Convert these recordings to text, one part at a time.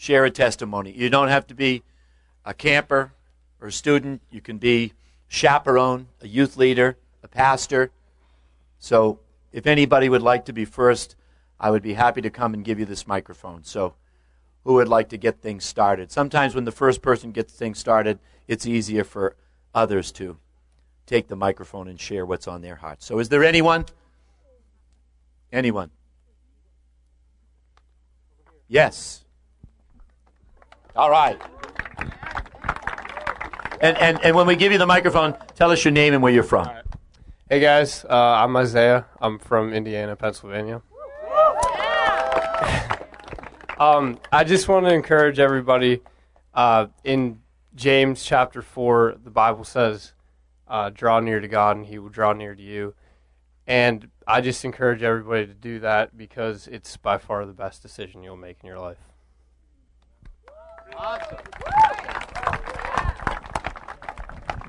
share a testimony. You don't have to be a camper or a student. You can be chaperone, a youth leader, a pastor. So if anybody would like to be first, I would be happy to come and give you this microphone. So who would like to get things started? Sometimes when the first person gets things started, it's easier for others to take the microphone and share what's on their heart. So is there anyone? Anyone? Yes. All right. And, and, and when we give you the microphone, tell us your name and where you're from. Hey guys, uh, I'm Isaiah. I'm from Indiana, Pennsylvania. um, I just want to encourage everybody. Uh, in James chapter 4, the Bible says, uh, Draw near to God and he will draw near to you. And I just encourage everybody to do that because it's by far the best decision you'll make in your life.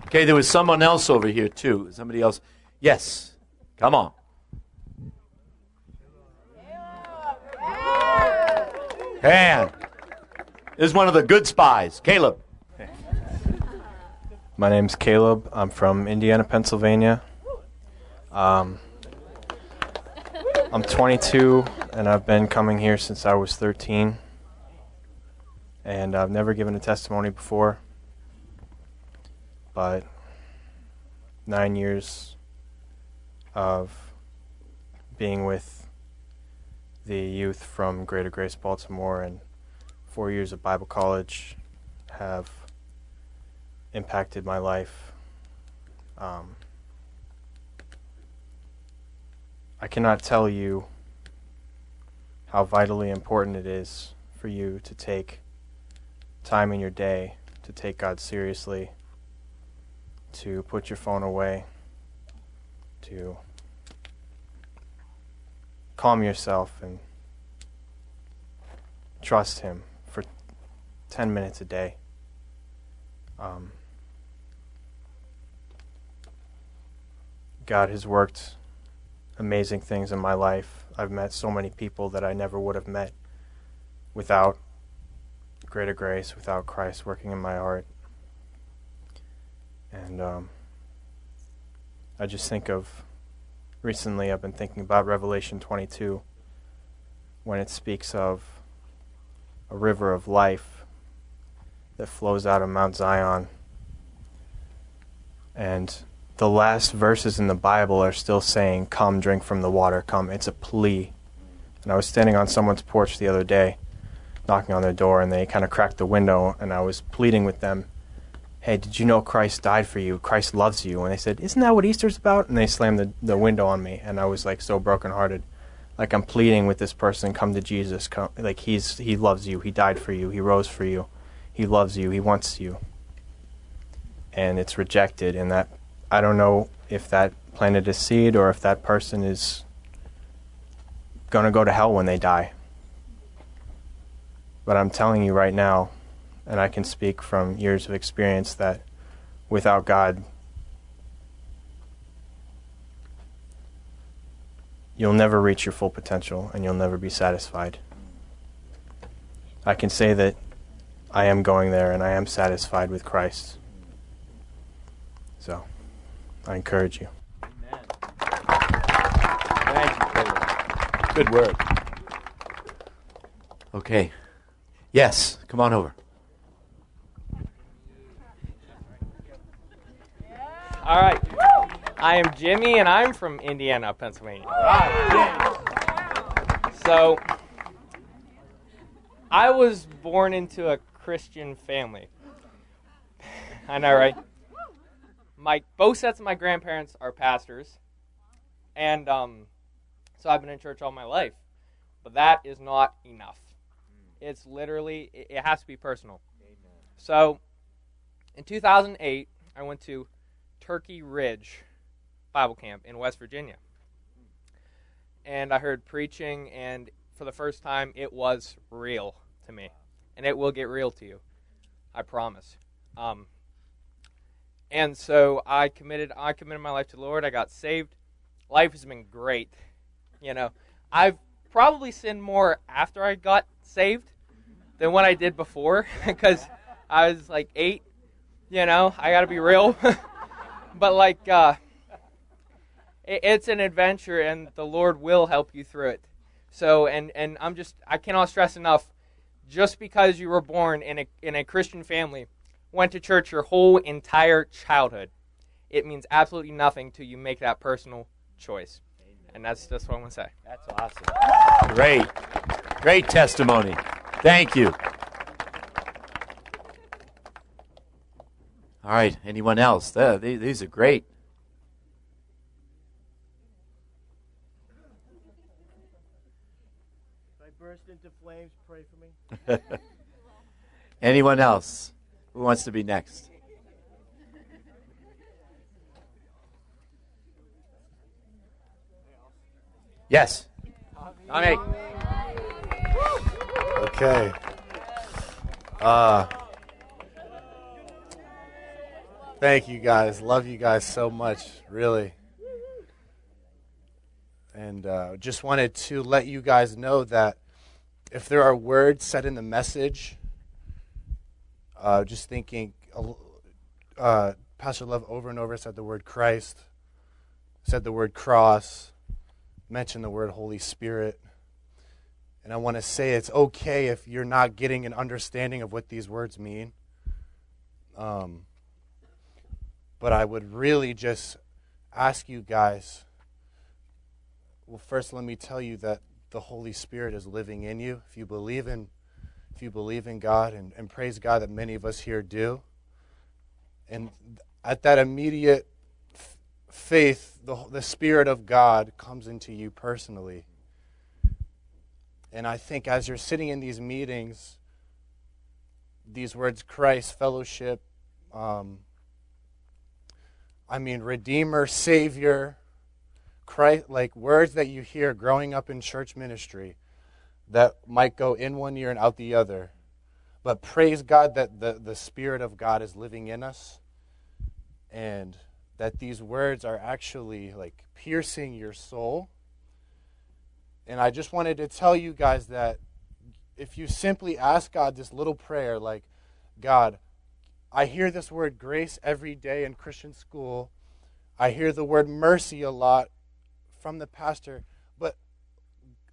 Okay, there was someone else over here too. Somebody else. Yes. Come on. Man. This is one of the good spies. Caleb. My name's Caleb. I'm from Indiana, Pennsylvania. Um, I'm 22, and I've been coming here since I was 13. And I've never given a testimony before. But nine years of being with the youth from Greater Grace Baltimore and four years of Bible college have impacted my life. Um, I cannot tell you how vitally important it is for you to take time in your day to take God seriously, to put your phone away, to calm yourself and trust Him for 10 minutes a day. Um, God has worked amazing things in my life. I've met so many people that I never would have met without greater grace, without Christ working in my heart. And um, I just think of recently, I've been thinking about Revelation 22 when it speaks of a river of life that flows out of Mount Zion. And the last verses in the Bible are still saying, Come, drink from the water, come. It's a plea. And I was standing on someone's porch the other day, knocking on their door, and they kind of cracked the window, and I was pleading with them, Hey, did you know Christ died for you? Christ loves you. And they said, Isn't that what Easter's about? And they slammed the, the window on me, and I was like so brokenhearted. Like I'm pleading with this person, come to Jesus. Come, like he's he loves you. He died for you. He rose for you. He loves you. He wants you. And it's rejected, and that I don't know if that planted a seed or if that person is going to go to hell when they die. But I'm telling you right now, and I can speak from years of experience, that without God, you'll never reach your full potential and you'll never be satisfied. I can say that I am going there and I am satisfied with Christ. So, I encourage you. Amen. Thank you, Caleb. Good word. Okay. Yes, come on over. All right. I am Jimmy, and I'm from Indiana, Pennsylvania. So, I was born into a Christian family. I know, right? My both sets of my grandparents are pastors, and um, so I've been in church all my life. But that is not enough. It's literally it, has to be personal. So, in 2008, I went to Turkey Ridge Bible Camp in West Virginia. And I heard preaching, and for the first time, it was real to me. And it will get real to you. I promise. Um, and so I committed I committed my life to the Lord. I got saved. Life has been great. You know, I've probably sinned more after I got saved than what I did before because I was like eight. You know, I got to be real. but like, uh, it, it's an adventure, and the Lord will help you through it. So, and and I'm just I cannot stress enough. Just because you were born in a in a Christian family, went to church your whole entire childhood, it means absolutely nothing till you make that personal choice. And that's just what I want to say. That's awesome. Great. Great testimony. Thank you. All right. Anyone else? These are great. If I burst into flames, pray for me. Anyone else? Who wants to be next? Yes. All right. Okay. Uh, thank you guys. Love you guys so much, really. And uh, just wanted to let you guys know that if there are words said in the message, uh, just thinking, uh, Pastor Love over and over said the word Christ, said the word cross, mentioned the word Holy Spirit. And I want to say it's okay if you're not getting an understanding of what these words mean. Um, but I would really just ask you guys well, first, let me tell you that the Holy Spirit is living in you. If you believe in, if you believe in God, and, and praise God that many of us here do, and at that immediate faith, the, the Spirit of God comes into you personally. And I think as you're sitting in these meetings, these words Christ, fellowship, um, I mean, Redeemer, Savior, Christ, like words that you hear growing up in church ministry that might go in one ear and out the other. But praise God that the, the Spirit of God is living in us and that these words are actually like piercing your soul and I just wanted to tell you guys that if you simply ask God this little prayer, like, God, I hear this word grace every day in Christian school. I hear the word mercy a lot from the pastor, but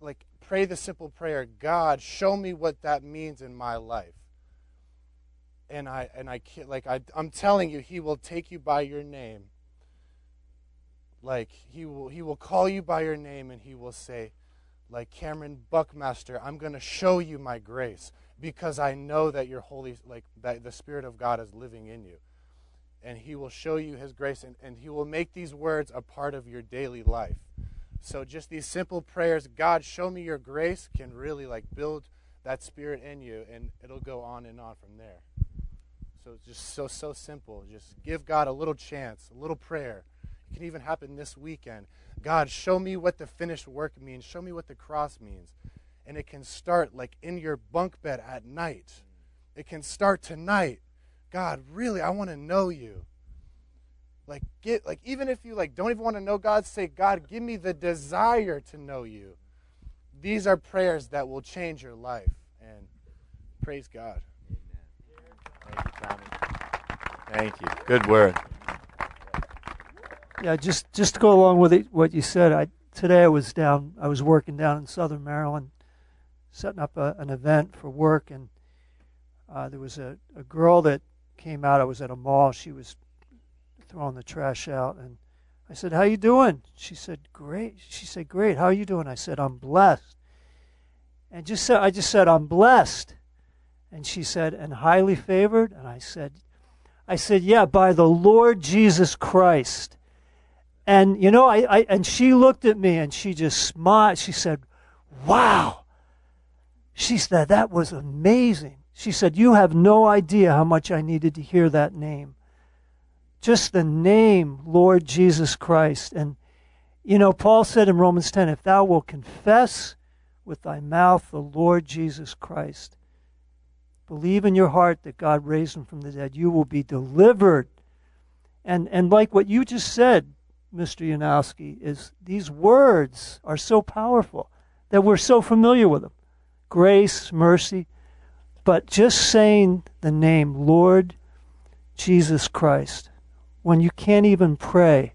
like pray the simple prayer, God, show me what that means in my life. And I and I can't like I I'm telling you, he will take you by your name. Like he will he will call you by your name and he will say, like Cameron Buckmaster, I'm going to show you my grace because I know that your holy, like that the Spirit of God is living in you. And He will show you His grace and, and He will make these words a part of your daily life. So just these simple prayers, God, show me your grace, can really like build that spirit in you and it'll go on and on from there. So it's just so, so simple. Just give God a little chance, a little prayer. It can even happen this weekend. God, show me what the finished work means. Show me what the cross means. And it can start like in your bunk bed at night. It can start tonight. God, really, I want to know you. Like get like even if you like don't even want to know God, say, God, give me the desire to know you. These are prayers that will change your life. And praise God. Amen. Thank you. Thank you. Good word. Yeah, just just to go along with it, what you said. I today I was down. I was working down in Southern Maryland, setting up a, an event for work, and uh, there was a, a girl that came out. I was at a mall. She was throwing the trash out, and I said, "How you doing?" She said, "Great." She said, "Great. How are you doing?" I said, "I'm blessed." And just said, I just said, "I'm blessed," and she said, "And highly favored." And I said, "I said, yeah, by the Lord Jesus Christ." And you know, I, I and she looked at me and she just smiled. She said, "Wow." She said that was amazing. She said, "You have no idea how much I needed to hear that name." Just the name, Lord Jesus Christ. And you know, Paul said in Romans 10, if thou wilt confess with thy mouth the Lord Jesus Christ, believe in your heart that God raised him from the dead, you will be delivered. And and like what you just said, Mr. Yanowski, is these words are so powerful that we're so familiar with them grace, mercy. But just saying the name, Lord Jesus Christ, when you can't even pray.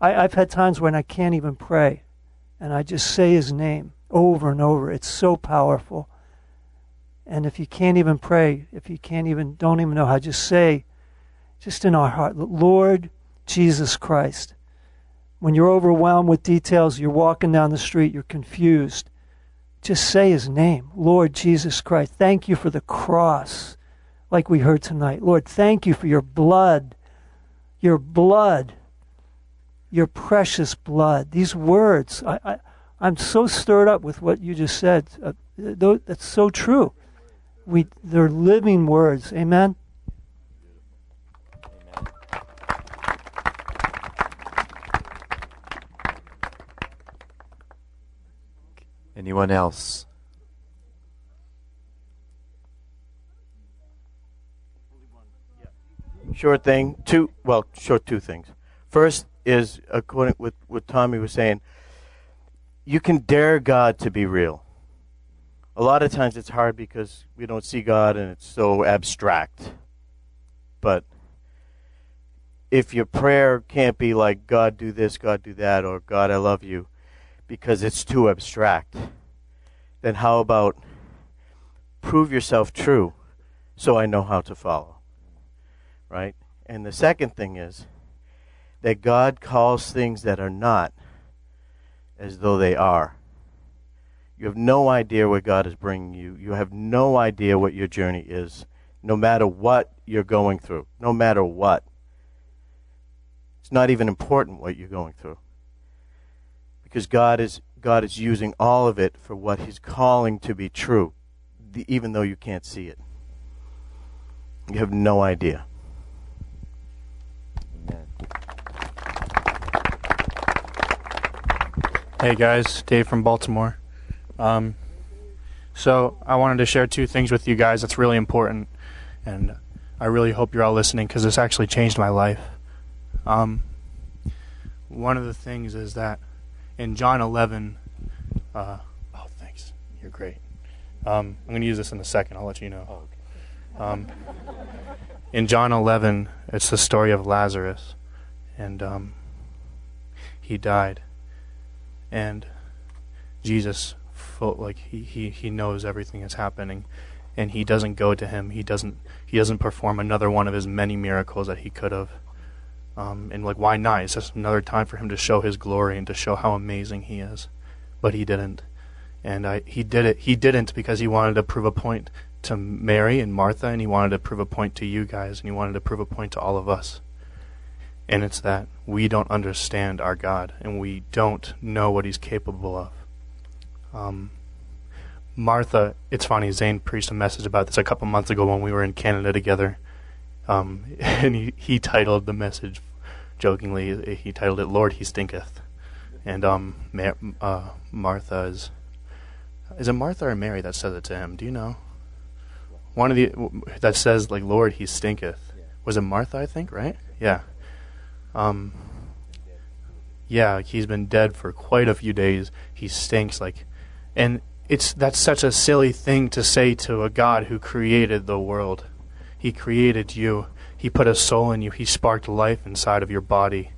I, I've had times when I can't even pray, and I just say his name over and over. It's so powerful. And if you can't even pray, if you can't even, don't even know how, just say, just in our heart, Lord Jesus Christ. When you're overwhelmed with details, you're walking down the street, you're confused, just say his name, Lord Jesus Christ. Thank you for the cross, like we heard tonight. Lord, thank you for your blood, your blood, your precious blood. These words, I, I, I'm so stirred up with what you just said. Uh, that's so true. We, they're living words. Amen. Anyone else? Short thing. Two. Well, short two things. First is according with what Tommy was saying. You can dare God to be real. A lot of times it's hard because we don't see God and it's so abstract. But if your prayer can't be like God do this, God do that, or God I love you, because it's too abstract, then how about prove yourself true so I know how to follow? Right? And the second thing is that God calls things that are not as though they are. You have no idea where God is bringing you. You have no idea what your journey is, no matter what you're going through, no matter what. It's not even important what you're going through because God is God is using all of it for what He's calling to be true, even though you can't see it. You have no idea. Hey guys, Dave from Baltimore. Um, so I wanted to share two things with you guys that's really important, and I really hope you're all listening because this actually changed my life. Um, one of the things is that in John 11. Uh, oh, thanks. You're great. Um, I'm going to use this in a second. I'll let you know. Oh, okay. um, in John 11, it's the story of Lazarus, and um, he died, and Jesus, felt like he, he he knows everything that's happening, and he doesn't go to him. He doesn't he doesn't perform another one of his many miracles that he could have. Um, and like, why not? It's just another time for him to show his glory and to show how amazing he is. But he didn't, and I, he did it. He didn't because he wanted to prove a point to Mary and Martha, and he wanted to prove a point to you guys, and he wanted to prove a point to all of us. And it's that we don't understand our God, and we don't know what He's capable of. Um, Martha, it's funny. Zane preached a message about this a couple months ago when we were in Canada together, um, and he, he titled the message jokingly, he titled it "Lord, He Stinketh," and um, Mar- uh, Martha is is it Martha or Mary that says it to him? Do you know? One of the that says like "Lord, He stinketh." Was it Martha? I think right. Yeah. Um. Yeah, he's been dead for quite a few days. He stinks like, and it's that's such a silly thing to say to a God who created the world. He created you he put a soul in you. He sparked life inside of your body.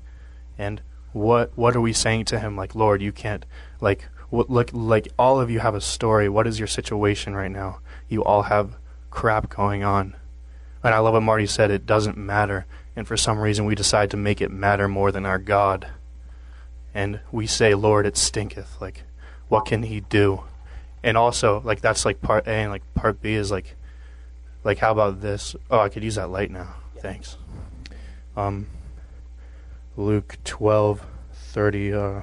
And what what are we saying to him? Like, Lord, you can't like what, look like all of you have a story. What is your situation right now? You all have crap going on. And I love what Marty said. It doesn't matter. And for some reason, we decide to make it matter more than our God. And we say, Lord, it stinketh. Like, what can He do? And also, like that's like part A, and like part B is like, like how about this? Oh, I could use that light now. Thanks. Um, Luke 12, 30, uh,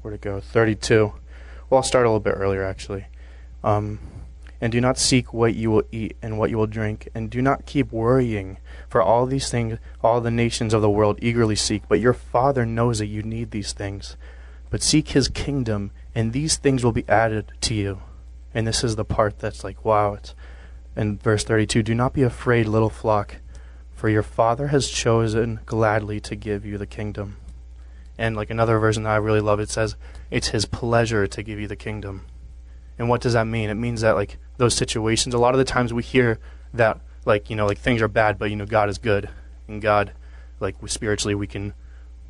where'd it go? 32. Well, I'll start a little bit earlier, actually. Um, and do not seek what you will eat and what you will drink, and do not keep worrying, for all these things all the nations of the world eagerly seek, but your Father knows that you need these things. But seek his kingdom, and these things will be added to you. And this is the part that's like, wow. It's in verse 32 Do not be afraid, little flock for your Father has chosen gladly to give you the kingdom. And like another version that I really love, it says, It's His pleasure to give you the kingdom. And what does that mean? It means that like those situations, a lot of the times we hear that like, you know, like things are bad, but you know, God is good. And God, like spiritually, we can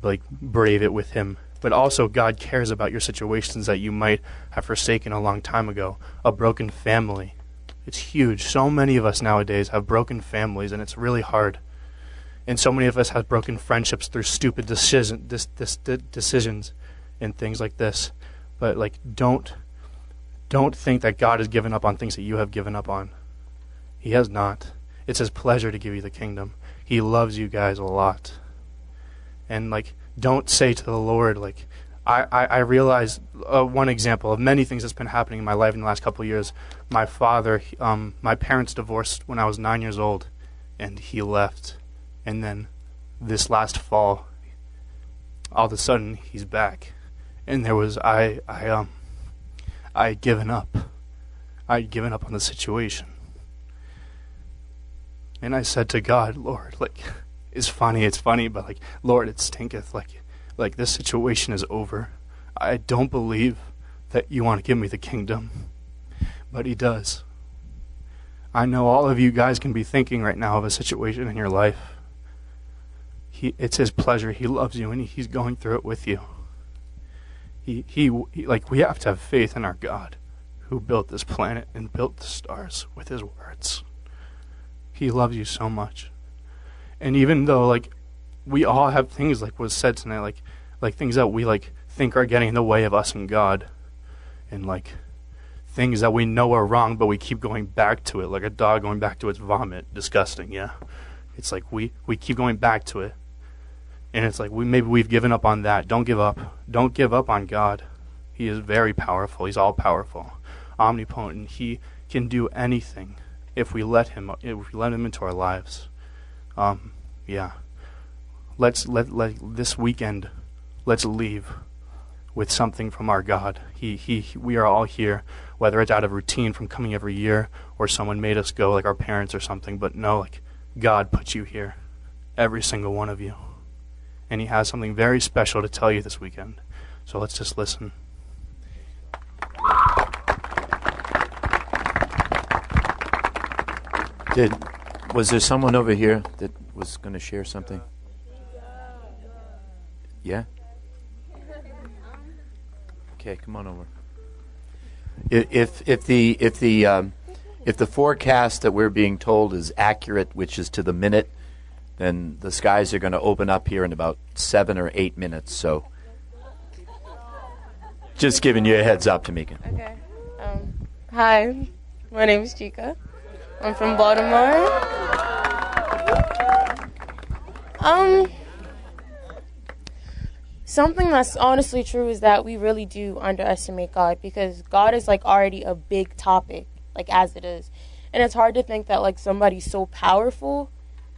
like brave it with Him. But also, God cares about your situations that you might have forsaken a long time ago. A broken family. It's huge. So many of us nowadays have broken families, and it's really hard. And so many of us have broken friendships through stupid decision, decisions and things like this. But like, don't don't think that God has given up on things that you have given up on. He has not. It's His pleasure to give you the kingdom. He loves you guys a lot. And like, don't say to the Lord like, I, I, I realize uh, one example of many things that's been happening in my life in the last couple years. My father, um, my parents divorced when I was nine years old, and he left. And then this last fall, all of a sudden he's back, and there was I I um I had given up. I had given up on the situation, and I said to God, Lord, like it's funny, it's funny, but like Lord, it stinketh, like like this situation is over. I don't believe that you want to give me the kingdom, but He does. I know all of you guys can be thinking right now of a situation in your life he, it's his pleasure. He loves you, and he's going through it with you. He, he, he, like we have to have faith in our God, who built this planet and built the stars with His words. He loves you so much, and even though like we all have things like was said tonight, like like things that we like think are getting in the way of us and God, and like things that we know are wrong, but we keep going back to it, like a dog going back to its vomit. Disgusting, yeah. It's like we we keep going back to it and it's like we maybe we've given up on that. Don't give up. Don't give up on God. He is very powerful. He's all powerful, omnipotent. He can do anything if we let him if we let him into our lives. Um, yeah. Let's let let this weekend let's leave with something from our God. He, he, we are all here, whether it's out of routine from coming every year or someone made us go, like our parents or something. But no, like God put you here, every single one of you and he has something very special to tell you this weekend. So let's just listen. Did was there someone over here that was going to share something? Yeah. Okay, come on over. If if the if the um, if the forecast that we're being told is accurate, which is to the minute, then the skies are going to open up here in about seven or eight minutes. So, just giving you a heads up, Tamika. Okay. Um, hi, my name is Chica. I'm from Baltimore. Um, something that's honestly true is that we really do underestimate God because God is like already a big topic, like as it is, and it's hard to think that like somebody so powerful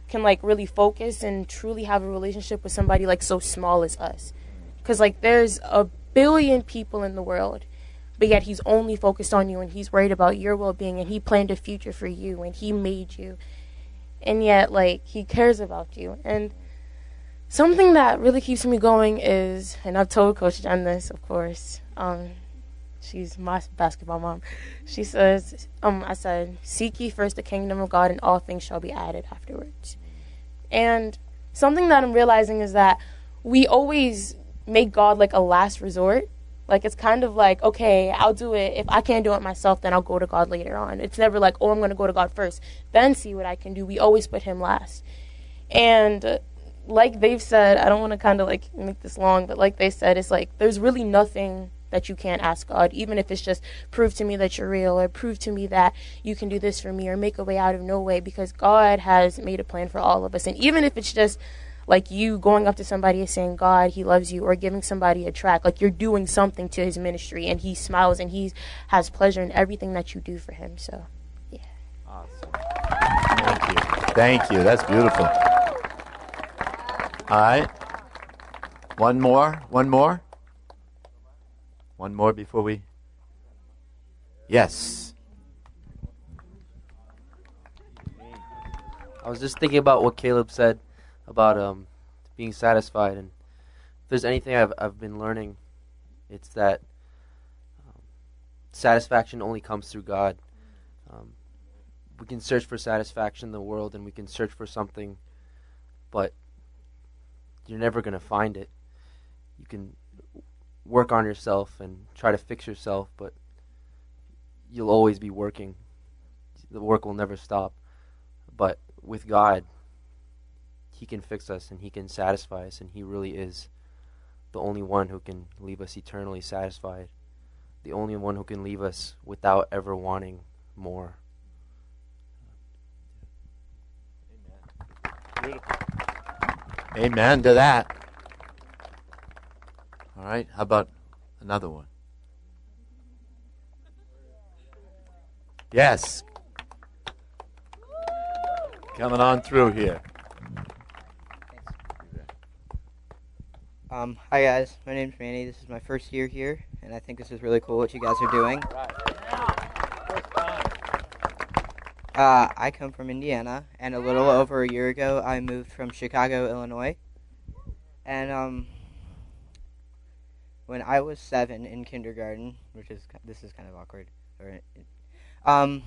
can like really focus and truly have a relationship with somebody like so small as us. Cuz like there's a billion people in the world, but yet he's only focused on you and he's worried about your well-being and he planned a future for you and he made you. And yet like he cares about you. And something that really keeps me going is and I've told coach Jen this, of course. Um she's my basketball mom. She says, um, I said, seek ye first the kingdom of God and all things shall be added afterwards. And something that I'm realizing is that we always make God like a last resort. Like it's kind of like, okay, I'll do it. If I can't do it myself, then I'll go to God later on. It's never like, oh, I'm going to go to God first, then see what I can do. We always put him last. And like they've said, I don't want to kind of like make this long, but like they said, it's like there's really nothing that you can't ask God, even if it's just prove to me that you're real or prove to me that you can do this for me or make a way out of no way because God has made a plan for all of us. And even if it's just like you going up to somebody and saying God, he loves you, or giving somebody a track, like you're doing something to his ministry and he smiles and he has pleasure in everything that you do for him. So, yeah. Awesome. Thank you. Thank you. That's beautiful. All right. One more. One more. One more before we. Yes. I was just thinking about what Caleb said about um, being satisfied, and if there's anything I've I've been learning, it's that um, satisfaction only comes through God. Um, we can search for satisfaction in the world and we can search for something, but you're never going to find it. You can work on yourself and try to fix yourself, but you'll always be working. The work will never stop. But with God, He can fix us and He can satisfy us, and He really is the only one who can leave us eternally satisfied, the only one who can leave us without ever wanting more. Amen to that. All right, how about another one? Yes. Coming on through here. Um, hi guys, my name's Manny. This is my first year here, and I think this is really cool what you guys are doing. Uh, I come from Indiana, and a little over a year ago, I moved from Chicago, Illinois. And um, when I was seven in kindergarten, which is this is kind of awkward, or um,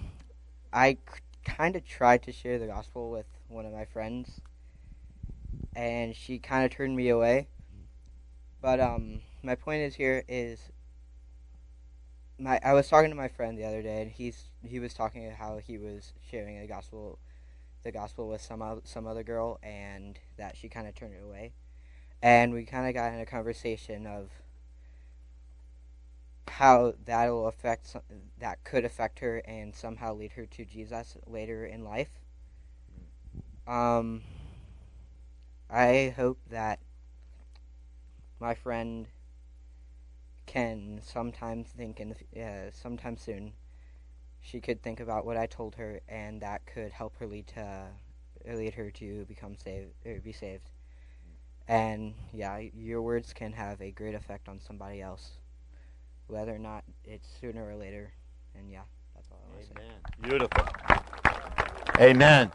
I kind of tried to share the gospel with one of my friends, and she kind of turned me away. But um, my point is here is my I was talking to my friend the other day, and he's he was talking about how he was sharing the gospel, the gospel with some some other girl, and that she kind of turned it away, and we kind of got in a conversation of how that will affect that could affect her and somehow lead her to Jesus later in life. Um, I hope that my friend can sometimes think in the, uh, sometime soon she could think about what I told her and that could help her lead to uh, lead her to become saved or be saved. And yeah, your words can have a great effect on somebody else, whether or not it's sooner or later. And yeah, that's all I want to say. Beautiful. Amen.